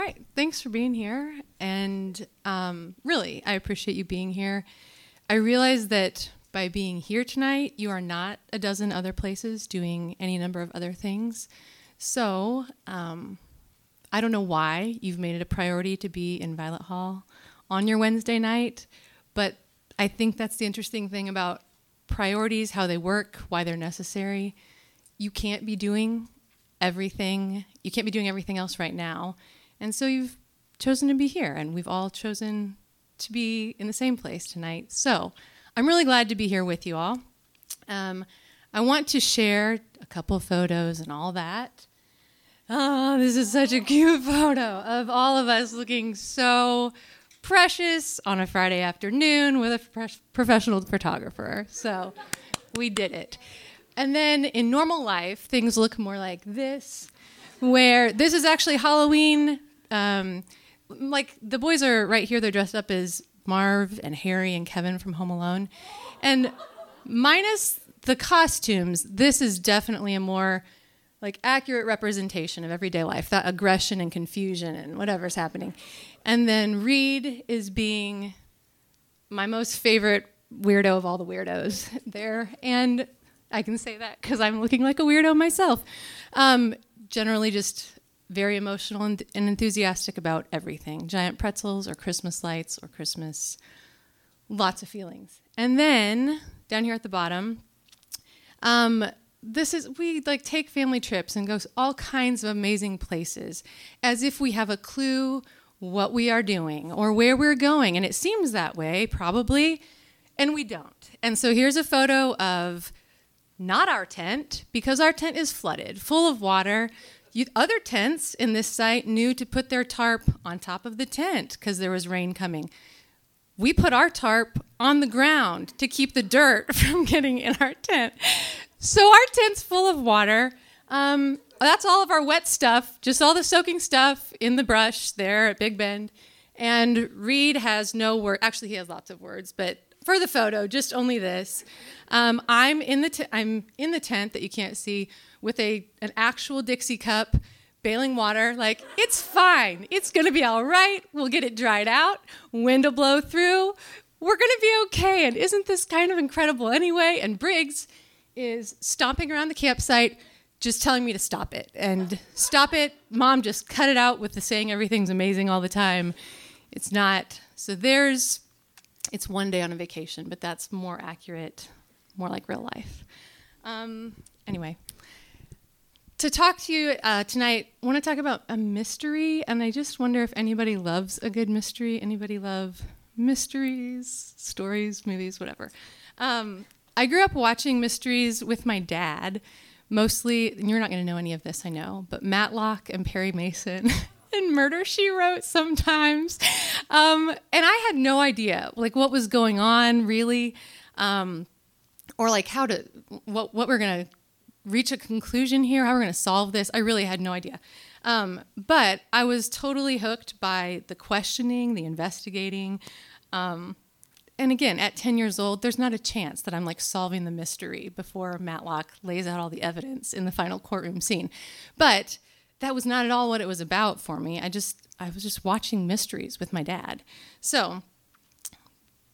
All right. Thanks for being here. And um, really, I appreciate you being here. I realize that by being here tonight, you are not a dozen other places doing any number of other things. So um, I don't know why you've made it a priority to be in Violette Hall on your Wednesday night, but I think that's the interesting thing about priorities, how they work, why they're necessary. You can't be doing everything, you can't be doing everything else right now. And so you've chosen to be here, and we've all chosen to be in the same place tonight. So I'm really glad to be here with you all. Um, I want to share a couple photos and all that. Oh, this is such a cute photo of all of us looking so precious on a Friday afternoon with a pro- professional photographer. So we did it. And then in normal life, things look more like this, where this is actually Halloween. Um, like the boys are right here, they're dressed up as Marv and Harry and Kevin from Home Alone. And minus the costumes, this is definitely a more like accurate representation of everyday life, that aggression and confusion and whatever's happening. And then Reed is being my most favorite weirdo of all the weirdos there. And I can say that because I'm looking like a weirdo myself. Um, generally, just very emotional and, and, enthusiastic about everything giant pretzels or Christmas lights or Christmas. Lots of feelings. And then down here at the bottom, um, this is we like take family trips and go all kinds of amazing places as if we have a clue what we are doing or where we're going and it seems that way probably and we don't and so here's a photo of not our tent because our tent is flooded full of water other tents in this site knew to put their tarp on top of the tent because there was rain coming we put our tarp on the ground to keep the dirt from getting in our tent so our tent's full of water. Um, that's all of our wet stuff, just all the soaking stuff in the brush there at Big Bend. And Reed has no word. Actually, he has lots of words, but for the photo, just only this. Um, I'm in the t- I'm in the tent that you can't see with a an actual Dixie cup, bailing water. Like it's fine. It's gonna be all right. We'll get it dried out. Wind will blow through. We're gonna be okay. And isn't this kind of incredible anyway? And Briggs is stomping around the campsite, just telling me to stop it. And stop it, mom, just cut it out with the saying everything's amazing all the time. It's not. So there's, it's one day on a vacation, but that's more accurate, more like real life. Um, anyway, to talk to you uh, tonight, I want to talk about a mystery, and I just wonder if anybody loves a good mystery. Anybody love mysteries, stories, movies, whatever? Um, I grew up watching mysteries with my dad, mostly, and you're not going to know any of this, I know, but Matlock and Perry Mason. and murder she wrote sometimes um, and i had no idea like what was going on really um, or like how to what, what we're going to reach a conclusion here how we're going to solve this i really had no idea um, but i was totally hooked by the questioning the investigating um, and again, at 10 years old, there's not a chance that I'm like solving the mystery before Matlock lays out all the evidence in the final courtroom scene. But that was not at all what it was about for me. I just I was just watching mysteries with my dad. So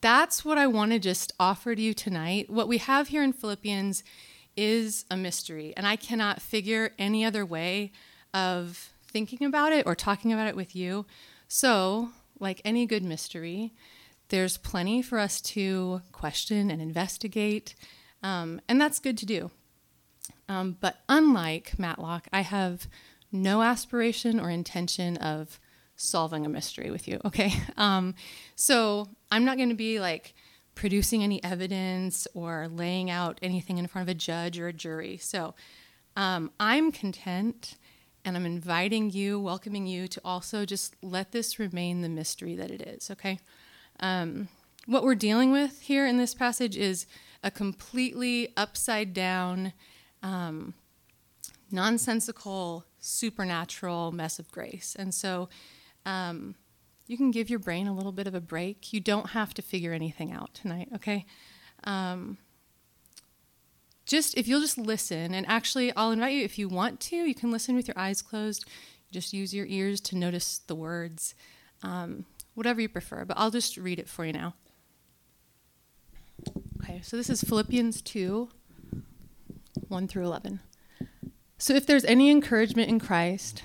that's what I want to just offer to you tonight. What we have here in Philippians is a mystery, and I cannot figure any other way of thinking about it or talking about it with you. So, like any good mystery, there's plenty for us to question and investigate, um, and that's good to do. Um, but unlike Matlock, I have no aspiration or intention of solving a mystery with you, okay? Um, so I'm not going to be like producing any evidence or laying out anything in front of a judge or a jury. So um, I'm content and I'm inviting you, welcoming you to also just let this remain the mystery that it is, okay? Um, what we're dealing with here in this passage is a completely upside down, um, nonsensical, supernatural mess of grace. And so um, you can give your brain a little bit of a break. You don't have to figure anything out tonight, okay? Um, just if you'll just listen, and actually, I'll invite you if you want to, you can listen with your eyes closed. Just use your ears to notice the words, um, whatever you prefer. But I'll just read it for you now. Okay, so this is Philippians 2 1 through 11. So if there's any encouragement in Christ.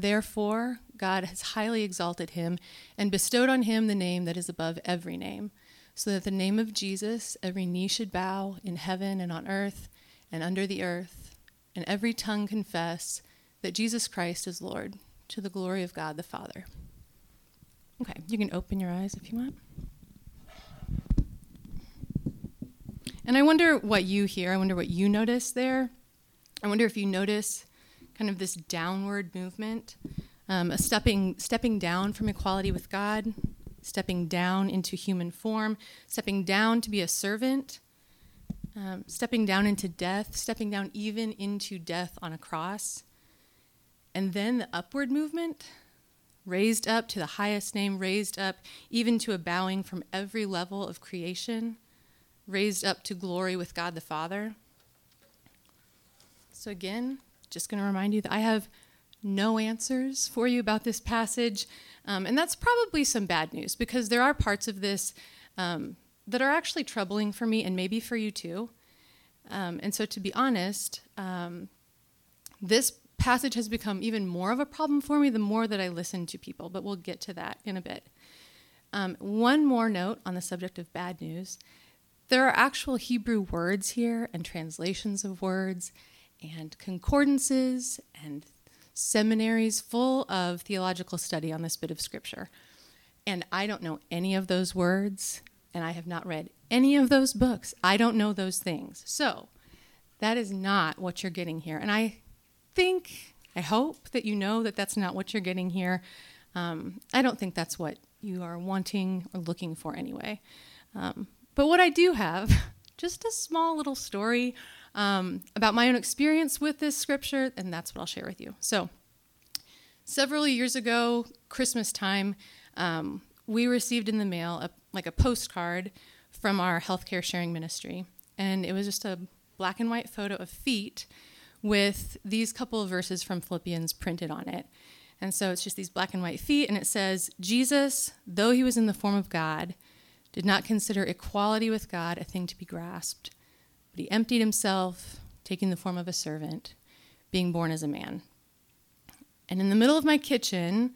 Therefore, God has highly exalted him and bestowed on him the name that is above every name so that the name of Jesus every knee should bow in heaven and on earth and under the earth, and every tongue confess that Jesus Christ is Lord, to the glory of God the Father. Okay, you can open your eyes if you want. And I wonder what you hear. I wonder what you notice there. I wonder if you notice kind of this downward movement, um, a stepping stepping down from equality with God, stepping down into human form, stepping down to be a servant, um, stepping down into death, stepping down even into death on a cross. And then the upward movement, raised up to the highest name, raised up even to a bowing from every level of creation, raised up to glory with God the Father. So, again, just going to remind you that I have no answers for you about this passage. Um, and that's probably some bad news because there are parts of this um, that are actually troubling for me and maybe for you too. Um, and so, to be honest, um, this passage has become even more of a problem for me the more that I listen to people, but we'll get to that in a bit. Um, one more note on the subject of bad news there are actual Hebrew words here and translations of words and concordances and seminaries full of theological study on this bit of scripture. And I don't know any of those words, and I have not read any of those books. I don't know those things. So that is not what you're getting here. And I think, I hope that you know that that's not what you're getting here. Um, I don't think that's what you are wanting or looking for anyway. Um, but what I do have, just a small little story um, about my own experience with this scripture, and that's what I'll share with you. So, several years ago, Christmas time, um, we received in the mail a, like a postcard from our healthcare sharing ministry, and it was just a black and white photo of feet with these couple of verses from Philippians printed on it. And so it's just these black and white feet, and it says, Jesus, though he was in the form of God, did not consider equality with God a thing to be grasped he emptied himself, taking the form of a servant, being born as a man. And in the middle of my kitchen,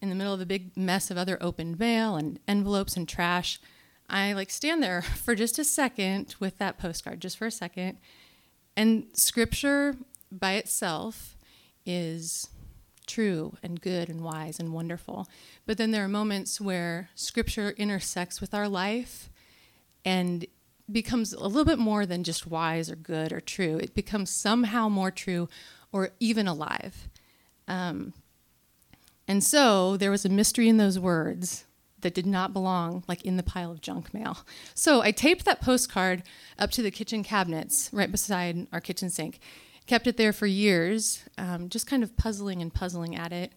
in the middle of a big mess of other open mail and envelopes and trash, I like stand there for just a second with that postcard, just for a second. And scripture by itself is true and good and wise and wonderful. But then there are moments where scripture intersects with our life and becomes a little bit more than just wise or good or true. It becomes somehow more true or even alive. Um, and so there was a mystery in those words that did not belong like in the pile of junk mail. So I taped that postcard up to the kitchen cabinets right beside our kitchen sink. Kept it there for years, um, just kind of puzzling and puzzling at it.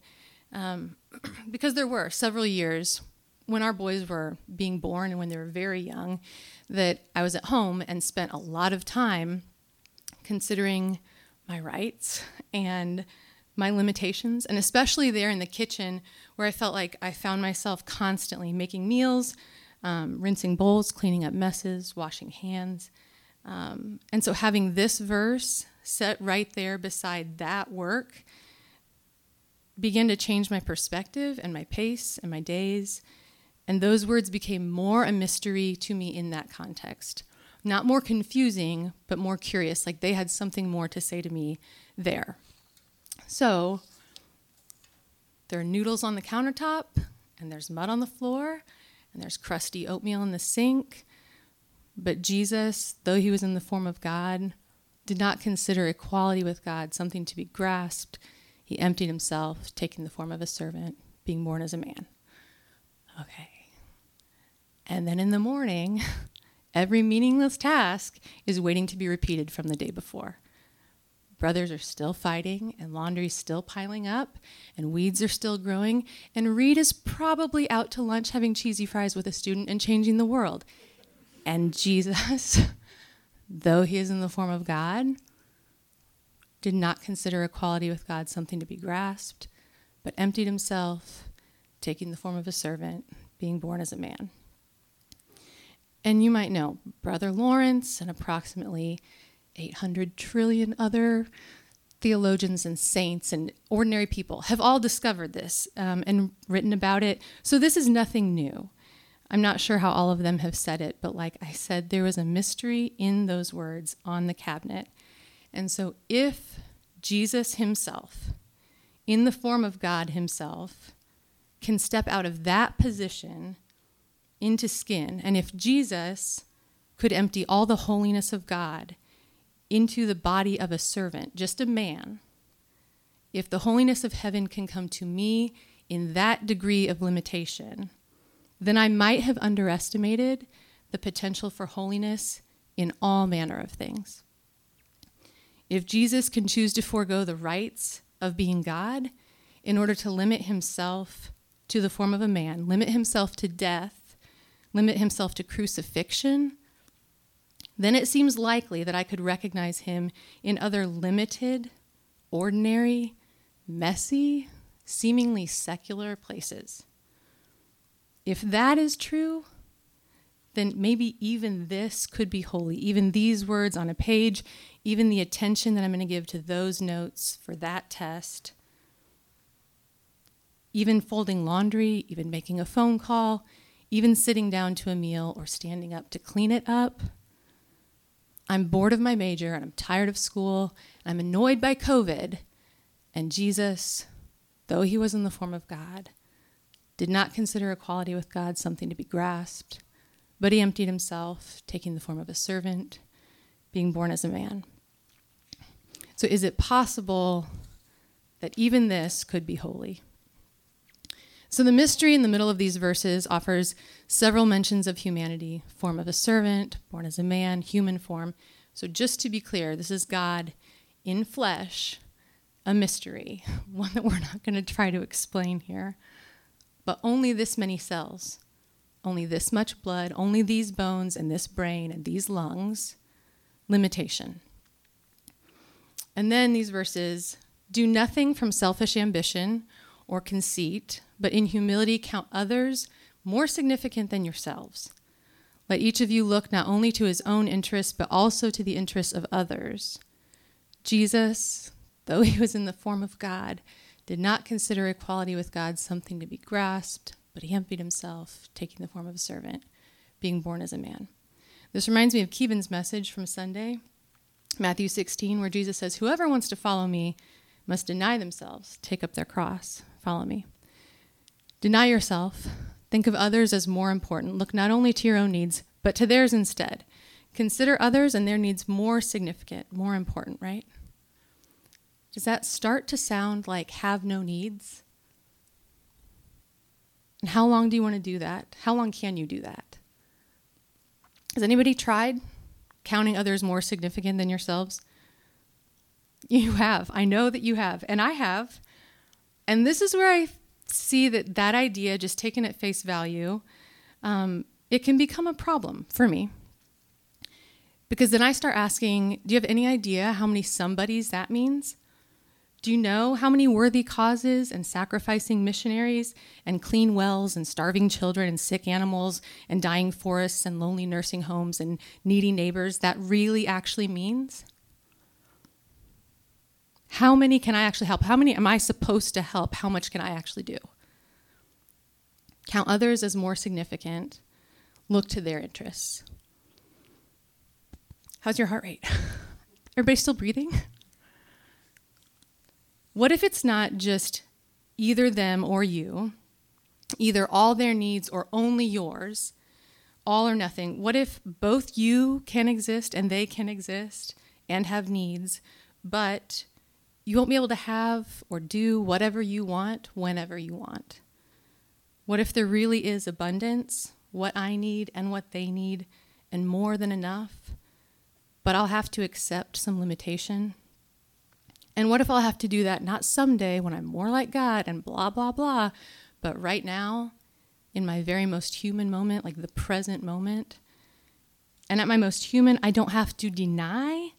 Um, because there were several years when our boys were being born and when they were very young that I was at home and spent a lot of time considering my rights and my limitations, and especially there in the kitchen where I felt like I found myself constantly making meals, um, rinsing bowls, cleaning up messes, washing hands. Um, and so having this verse set right there beside that work began to change my perspective and my pace and my days. And those words became more a mystery to me in that context. Not more confusing, but more curious, like they had something more to say to me there. So, there are noodles on the countertop, and there's mud on the floor, and there's crusty oatmeal in the sink. But Jesus, though he was in the form of God, did not consider equality with God something to be grasped. He emptied himself, taking the form of a servant, being born as a man. Okay. And then in the morning, every meaningless task is waiting to be repeated from the day before. Brothers are still fighting, and laundry's still piling up, and weeds are still growing, and Reed is probably out to lunch having cheesy fries with a student and changing the world. And Jesus, though he is in the form of God, did not consider equality with God something to be grasped, but emptied himself, taking the form of a servant, being born as a man. And you might know Brother Lawrence and approximately 800 trillion other theologians and saints and ordinary people have all discovered this um, and written about it. So this is nothing new. I'm not sure how all of them have said it, but like I said, there was a mystery in those words on the cabinet. And so if Jesus himself, in the form of God himself, can step out of that position into skin, and if Jesus could empty all the holiness of God into the body of a servant, just a man, if the holiness of heaven can come to me in that degree of limitation, then I might have underestimated the potential for holiness in all manner of things. If Jesus can choose to forego the rights of being God in order to limit himself to the form of a man, limit himself to death, limit himself to crucifixion, then it seems likely that I could recognize him in other limited, ordinary, messy, seemingly secular places. If that is true, then maybe even this could be holy. Even these words on a page, even the attention that I'm going to give to those notes for that test, even folding laundry, even making a phone call, even sitting down to a meal or standing up to clean it up I'm bored of my major and I'm tired of school. I'm annoyed by COVID. And Jesus, though he was in the form of God, did not consider equality with God something to be grasped, but he emptied himself, taking the form of a servant, being born as a man. So, is it possible that even this could be holy? So, the mystery in the middle of these verses offers several mentions of humanity form of a servant, born as a man, human form. So, just to be clear, this is God in flesh, a mystery, one that we're not going to try to explain here. But only this many cells, only this much blood, only these bones and this brain and these lungs, limitation. And then these verses do nothing from selfish ambition or conceit but in humility count others more significant than yourselves. Let each of you look not only to his own interests, but also to the interests of others. Jesus, though he was in the form of God, did not consider equality with God something to be grasped, but he emptied himself, taking the form of a servant, being born as a man. This reminds me of Kevin's message from Sunday, Matthew 16, where Jesus says, Whoever wants to follow me must deny themselves, take up their cross, follow me. Deny yourself. Think of others as more important. Look not only to your own needs, but to theirs instead. Consider others and their needs more significant, more important, right? Does that start to sound like have no needs? And how long do you want to do that? How long can you do that? Has anybody tried counting others more significant than yourselves? You have. I know that you have. And I have. And this is where I see that that idea, just taken at face value, um, it can become a problem for me. Because then I start asking, do you have any idea how many somebodies that means? Do you know how many worthy causes and sacrificing missionaries and clean wells and starving children and sick animals and dying forests and lonely nursing homes and needy neighbors that really actually means? How many can I actually help? How many am I supposed to help? How much can I actually do? Count others as more significant. Look to their interests. How's your heart rate? Everybody still breathing? What if it's not just either them or you, either all their needs or only yours, all or nothing? What if both you can exist and they can exist and have needs, but you won't be able to have or do whatever you want whenever you want? What if there really is abundance, what I need and what they need, and more than enough, but I'll have to accept some limitation? And what if I'll have to do that not someday when I'm more like God and blah, blah, blah, but right now, in my very most human moment, like the present moment? And at my most human, I don't have to deny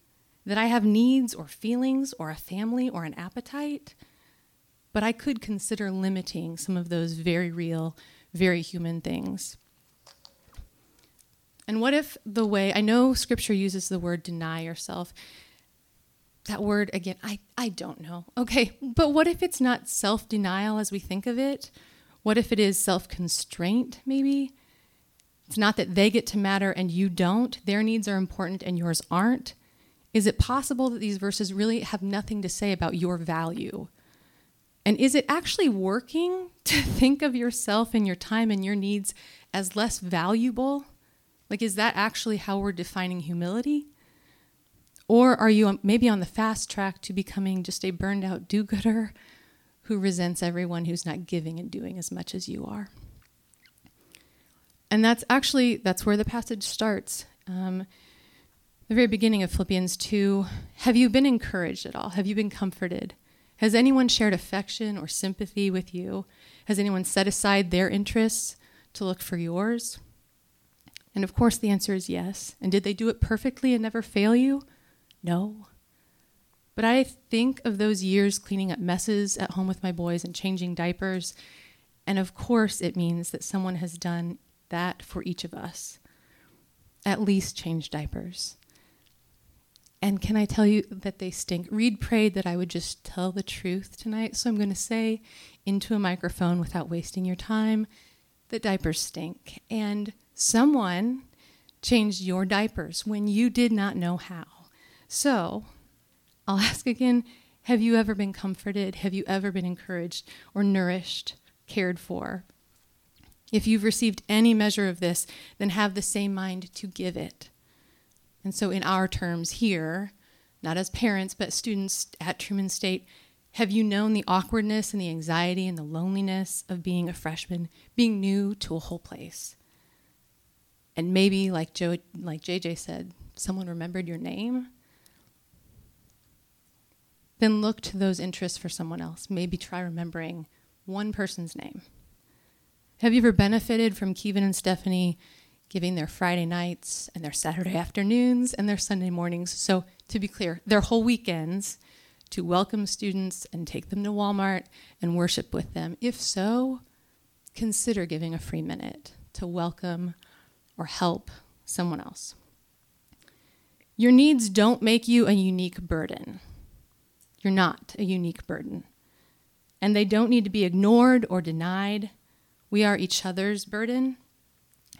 that I have needs or feelings or a family or an appetite but I could consider limiting some of those very real, very human things. And what if the way, I know scripture uses the word deny yourself. That word, again, I, I don't know. Okay, but what if it's not self denial as we think of it? What if it is self constraint, maybe? It's not that they get to matter and you don't, their needs are important and yours aren't. Is it possible that these verses really have nothing to say about your value? And is it actually working to think of yourself and your time and your needs as less valuable? Like, is that actually how we're defining humility? Or are you maybe on the fast track to becoming just a burned out do gooder who resents everyone who's not giving and doing as much as you are? And that's actually that's where the passage starts. Um, the very beginning of Philippians 2 Have you been encouraged at all? Have you been comforted? Has anyone shared affection or sympathy with you? Has anyone set aside their interests to look for yours? And of course, the answer is yes. And did they do it perfectly and never fail you? No. But I think of those years cleaning up messes at home with my boys and changing diapers. And of course, it means that someone has done that for each of us. At least change diapers. And can I tell you that they stink? Reed prayed that I would just tell the truth tonight. So I'm going to say into a microphone without wasting your time that diapers stink. And someone changed your diapers when you did not know how. So I'll ask again have you ever been comforted? Have you ever been encouraged or nourished, cared for? If you've received any measure of this, then have the same mind to give it. And so, in our terms here, not as parents, but students at Truman State, have you known the awkwardness and the anxiety and the loneliness of being a freshman, being new to a whole place? And maybe, like Joe, like JJ said, someone remembered your name. Then look to those interests for someone else. Maybe try remembering one person's name. Have you ever benefited from Kevin and Stephanie giving their Friday nights and their Saturday afternoons and their Sunday mornings. So, to be clear, their whole weekends to welcome students and take them to Walmart and worship with them. If so, consider giving a free minute to welcome or help someone else. Your needs don't make you a unique burden. You're not a unique burden. And they don't need to be ignored or denied. We are each other's burden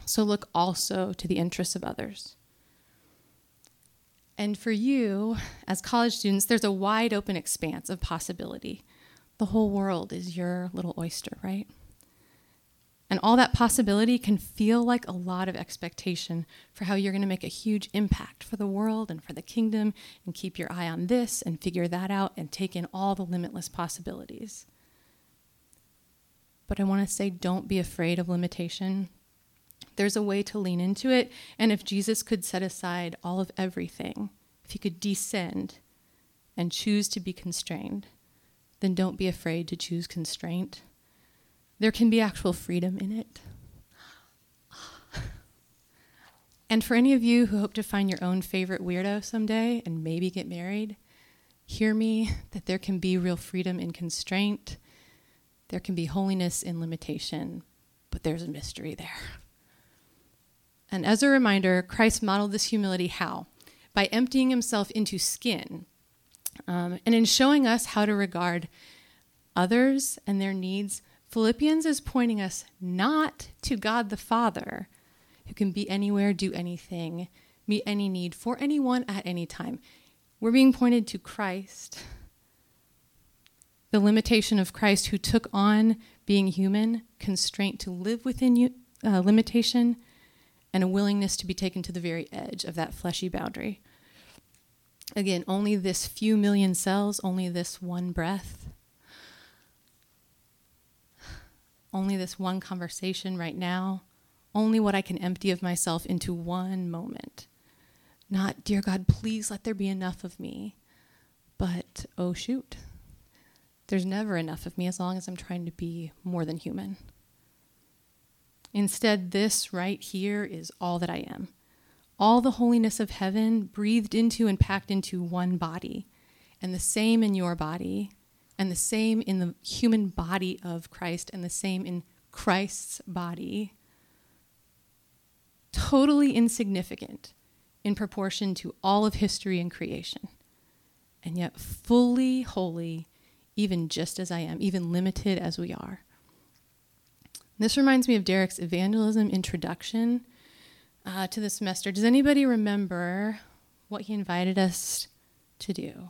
so look also to the interests of others. And for you, as college students, there's a wide open expanse of possibility. The whole world is your little oyster, right? And all that possibility can feel like a lot of expectation for how you're going to make a huge impact for the world and for the kingdom, and keep your eye on this and figure that out and take in all the limitless possibilities. But I want to say don't be afraid of limitation. There's a way to lean into it. And if Jesus could set aside all of everything, if he could descend and choose to be constrained, then don't be afraid to choose constraint. There can be actual freedom in it. And for any of you who hope to find your own favorite weirdo someday and maybe get married, hear me that there can be real freedom in constraint. There can be holiness in limitation, but there's a mystery there. And as a reminder, Christ modeled this humility how? By emptying himself into skin. Um, and in showing us how to regard others and their needs, Philippians is pointing us not to God the Father, who can be anywhere, do anything, meet any need for anyone at any time. We're being pointed to Christ, the limitation of Christ who took on being human, constraint to live within you, uh, limitation, and a willingness to be taken to the very edge of that fleshy boundary. Again, only this few million cells, only this one breath, only this one conversation right now, only what I can empty of myself into one moment. Not, dear God, please let there be enough of me, but oh shoot, there's never enough of me as long as I'm trying to be more than human. Instead, this right here is all that I am. All the holiness of heaven breathed into and packed into one body, and the same in your body, and the same in the human body of Christ, and the same in Christ's body. Totally insignificant in proportion to all of history and creation, and yet fully holy, even just as I am, even limited as we are. This reminds me of Derek's evangelism introduction uh, to the semester. Does anybody remember what he invited us to do?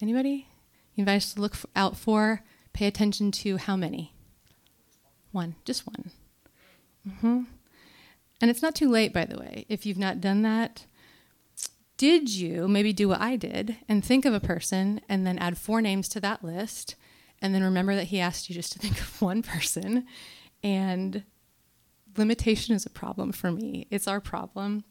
Anybody? He invited us to look out for, pay attention to how many? One, just one. Mm-hmm. And it's not too late, by the way, if you've not done that. Did you maybe do what I did and think of a person and then add four names to that list and then remember that he asked you just to think of one person. And limitation is a problem for me. It's our problem.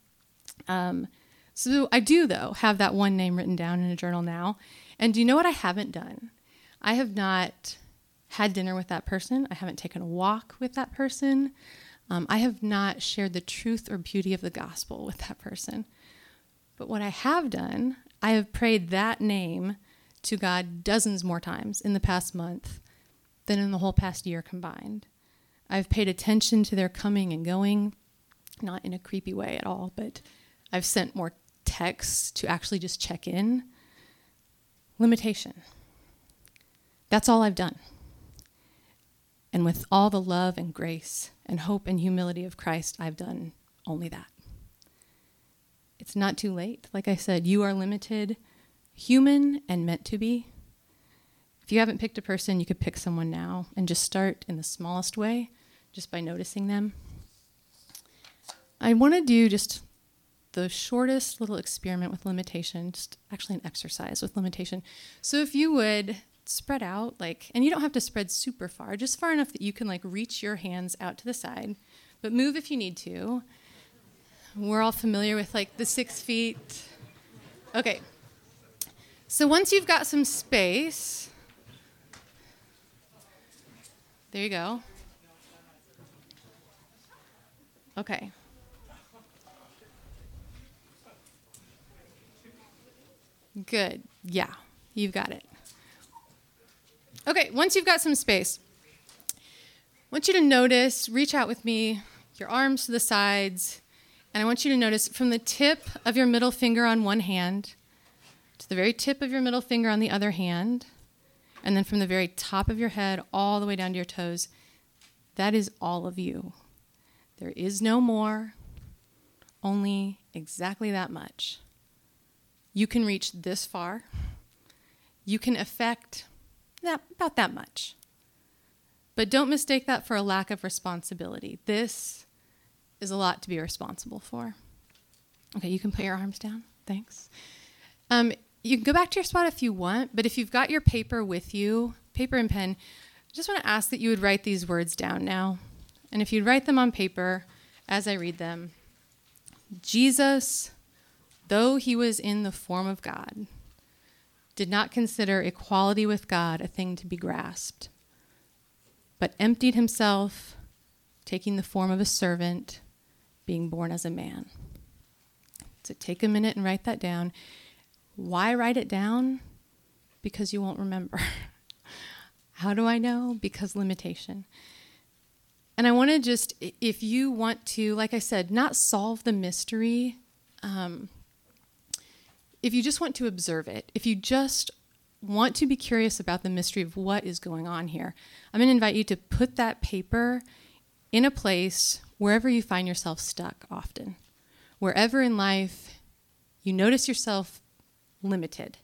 Um, so I do, though, have that one name written down in a journal now. And do you know what I haven't done? I have not had dinner with that person. I haven't taken a walk with that person. Um, I have not shared the truth or beauty of the gospel with that person. But what I have done, I have prayed that name to God dozens more times in the past month than in the whole past year combined. I've paid attention to their coming and going, not in a creepy way at all, but I've sent more texts to actually just check in. Limitation. That's all I've done. And with all the love and grace and hope and humility of Christ, I've done only that. It's not too late. Like I said, you are limited human and meant to be. If you haven't picked a person, you could pick someone now and just start in the smallest way, just by noticing them. I want to do just the shortest little experiment with limitation, just actually an exercise with limitation. So if you would spread out, like, and you don't have to spread super far, just far enough that you can like reach your hands out to the side, but move if you need to. We're all familiar with like the six feet. Okay, so once you've got some space, there you go. Okay. Good. Yeah, you've got it. Okay, once you've got some space, I want you to notice, reach out with me, your arms to the sides, and I want you to notice from the tip of your middle finger on one hand the very tip of your middle finger on the other hand, and then from the very top of your head all the way down to your toes. That is all of you. There is no more, only exactly that much. You can reach this far. You can affect that, about that much. But don't mistake that for a lack of responsibility. This is a lot to be responsible for. Okay, you can put your arms down. Thanks. Um, you can go back to your spot if you want, but if you've got your paper with you, paper and pen, I just want to ask that you would write these words down now. And if you'd write them on paper as I read them Jesus, though he was in the form of God, did not consider equality with God a thing to be grasped, but emptied himself, taking the form of a servant, being born as a man. So take a minute and write that down. Why write it down? Because you won't remember. How do I know? Because limitation. And I want to just, if you want to, like I said, not solve the mystery, um, if you just want to observe it, if you just want to be curious about the mystery of what is going on here, I'm going to invite you to put that paper in a place wherever you find yourself stuck often. Wherever in life you notice yourself limited.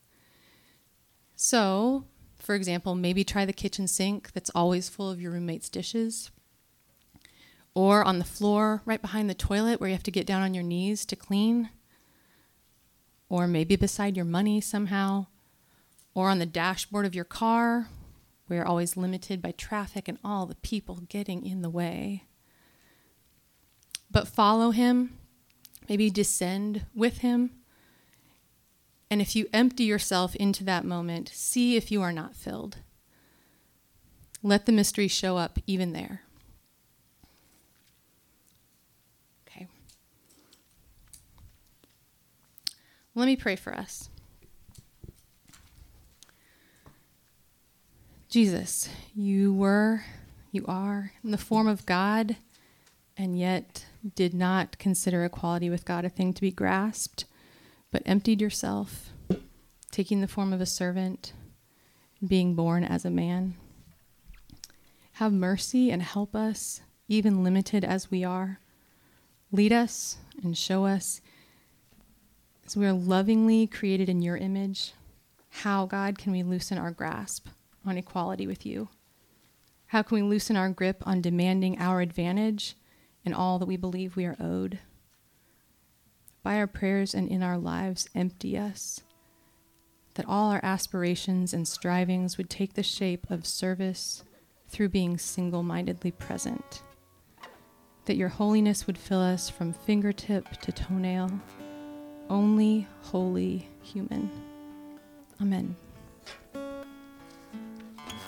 So, for example, maybe try the kitchen sink that's always full of your roommate's dishes. Or on the floor right behind the toilet where you have to get down on your knees to clean. Or maybe beside your money somehow. Or on the dashboard of your car where you're always limited by traffic and all the people getting in the way. But follow him, maybe descend with him and if you empty yourself into that moment, see if you are not filled. Let the mystery show up even there. Okay. Let me pray for us. Jesus, you were, you are in the form of God, and yet did not consider equality with God a thing to be grasped but emptied yourself, taking the form of a servant, being born as a man. Have mercy and help us, even limited as we are. Lead us and show us, as we are lovingly created in your image, how, God, can we loosen our grasp on equality with you? How can we loosen our grip on demanding our advantage in all that we believe we are owed? By our prayers and in our lives, empty us. That all our aspirations and strivings would take the shape of service through being single mindedly present. That your holiness would fill us from fingertip to toenail, only holy human. Amen.